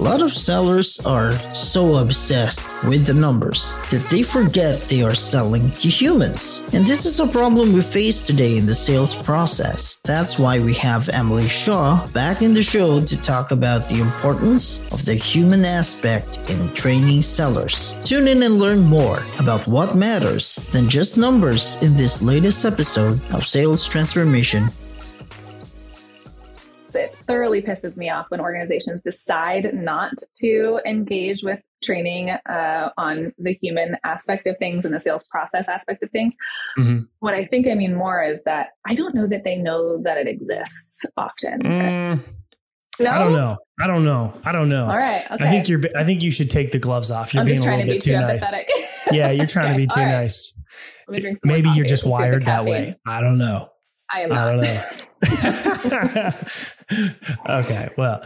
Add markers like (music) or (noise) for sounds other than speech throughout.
A lot of sellers are so obsessed with the numbers that they forget they are selling to humans. And this is a problem we face today in the sales process. That's why we have Emily Shaw back in the show to talk about the importance of the human aspect in training sellers. Tune in and learn more about what matters than just numbers in this latest episode of Sales Transformation thoroughly pisses me off when organizations decide not to engage with training uh, on the human aspect of things and the sales process aspect of things. Mm-hmm. What I think I mean more is that I don't know that they know that it exists often. Mm. No? I don't know. I don't know. I don't know. All right. Okay. I think you're. I think you should take the gloves off. You're I'm being a little to bit too, too nice. (laughs) yeah, you're trying okay. to be too right. nice. Maybe you're just wired that way. I don't know. I am not. I don't know. (laughs) (laughs) okay. Well,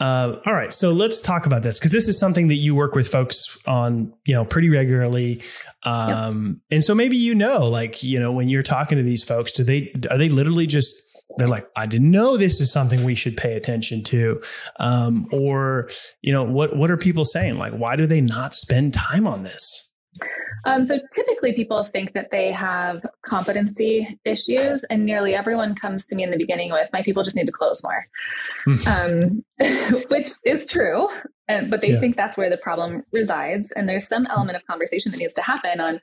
uh, all right. So let's talk about this because this is something that you work with folks on, you know, pretty regularly. Um, yep. and so maybe you know, like, you know, when you're talking to these folks, do they are they literally just they're like, I didn't know this is something we should pay attention to, um, or you know, what what are people saying? Like, why do they not spend time on this? Um, so typically people think that they have competency issues, and nearly everyone comes to me in the beginning with, my people just need to close more, hmm. um, (laughs) which is true. but they yeah. think that's where the problem resides. And there's some element of conversation that needs to happen on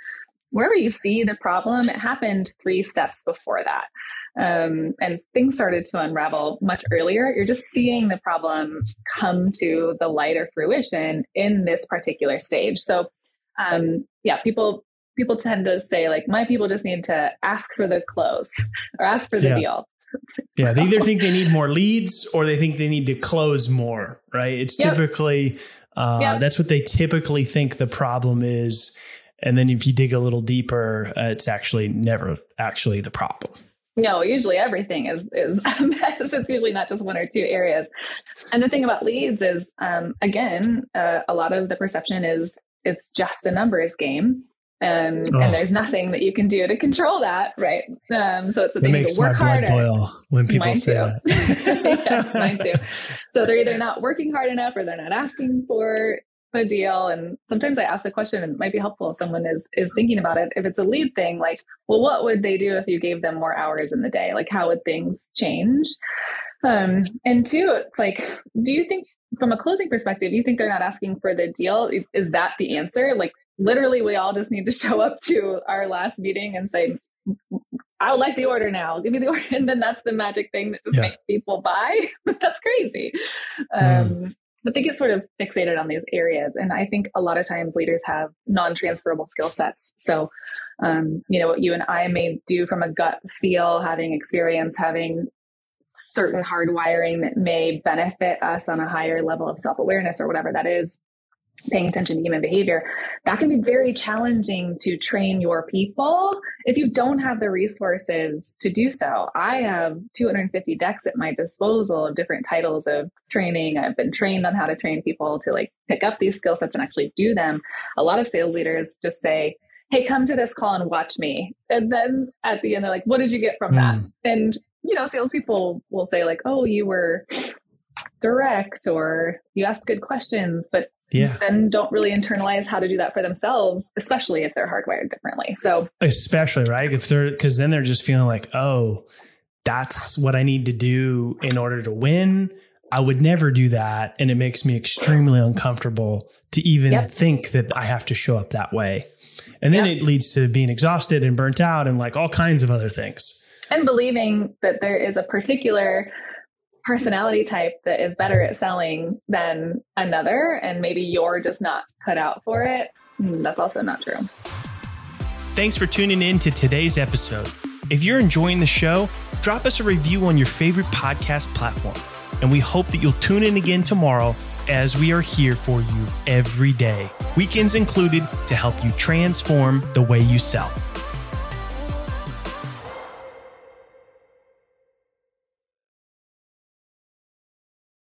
wherever you see the problem, it happened three steps before that. Um, and things started to unravel much earlier. You're just seeing the problem come to the light or fruition in this particular stage. So um, yeah, people people tend to say like my people just need to ask for the close (laughs) or ask for the yeah. deal. (laughs) yeah, they either think they need more leads or they think they need to close more, right? It's yep. typically uh, yep. that's what they typically think the problem is. And then if you dig a little deeper, uh, it's actually never actually the problem. No, usually everything is is (laughs) a mess. It's usually not just one or two areas. And the thing about leads is, um, again, uh, a lot of the perception is it's just a numbers game. Um, oh. and there's nothing that you can do to control that, right? Um, so it's a thing it makes to work my blood harder. boil when (laughs) people mine say too. that. (laughs) yes, mine too. So they're either not working hard enough or they're not asking for a deal. And sometimes I ask the question, and it might be helpful if someone is is thinking about it. If it's a lead thing, like, well, what would they do if you gave them more hours in the day? Like, how would things change? Um, and two, it's like, do you think from a closing perspective, you think they're not asking for the deal? Is that the answer? Like literally, we all just need to (laughs) show up to our last meeting and say, I would like the order now. Give me the (laughs) order. And then that's the magic thing that just yeah. makes people buy. (laughs) that's crazy. Mm. Um, but they get sort of fixated on these areas. And I think a lot of times leaders have non transferable skill sets. So, um, you know, what you and I may do from a gut feel, having experience, having certain hardwiring that may benefit us on a higher level of self awareness or whatever that is, paying attention to human behavior, that can be very challenging to train your people if you don't have the resources to do so. I have 250 decks at my disposal of different titles of training. I've been trained on how to train people to like pick up these skill sets and actually do them. A lot of sales leaders just say, Hey, come to this call and watch me. And then at the end, they're like, what did you get from mm. that? And you know, salespeople will say like, "Oh, you were direct or you asked good questions, but yeah. then don't really internalize how to do that for themselves, especially if they're hardwired differently. So, especially, right? If they're, because then they're just feeling like, oh, that's what I need to do in order to win. I would never do that. And it makes me extremely uncomfortable to even yep. think that I have to show up that way. And then yep. it leads to being exhausted and burnt out and like all kinds of other things. And believing that there is a particular personality type that is better at selling than another, and maybe you're just not cut out for it, hmm, that's also not true. Thanks for tuning in to today's episode. If you're enjoying the show, drop us a review on your favorite podcast platform. And we hope that you'll tune in again tomorrow as we are here for you every day, weekends included, to help you transform the way you sell.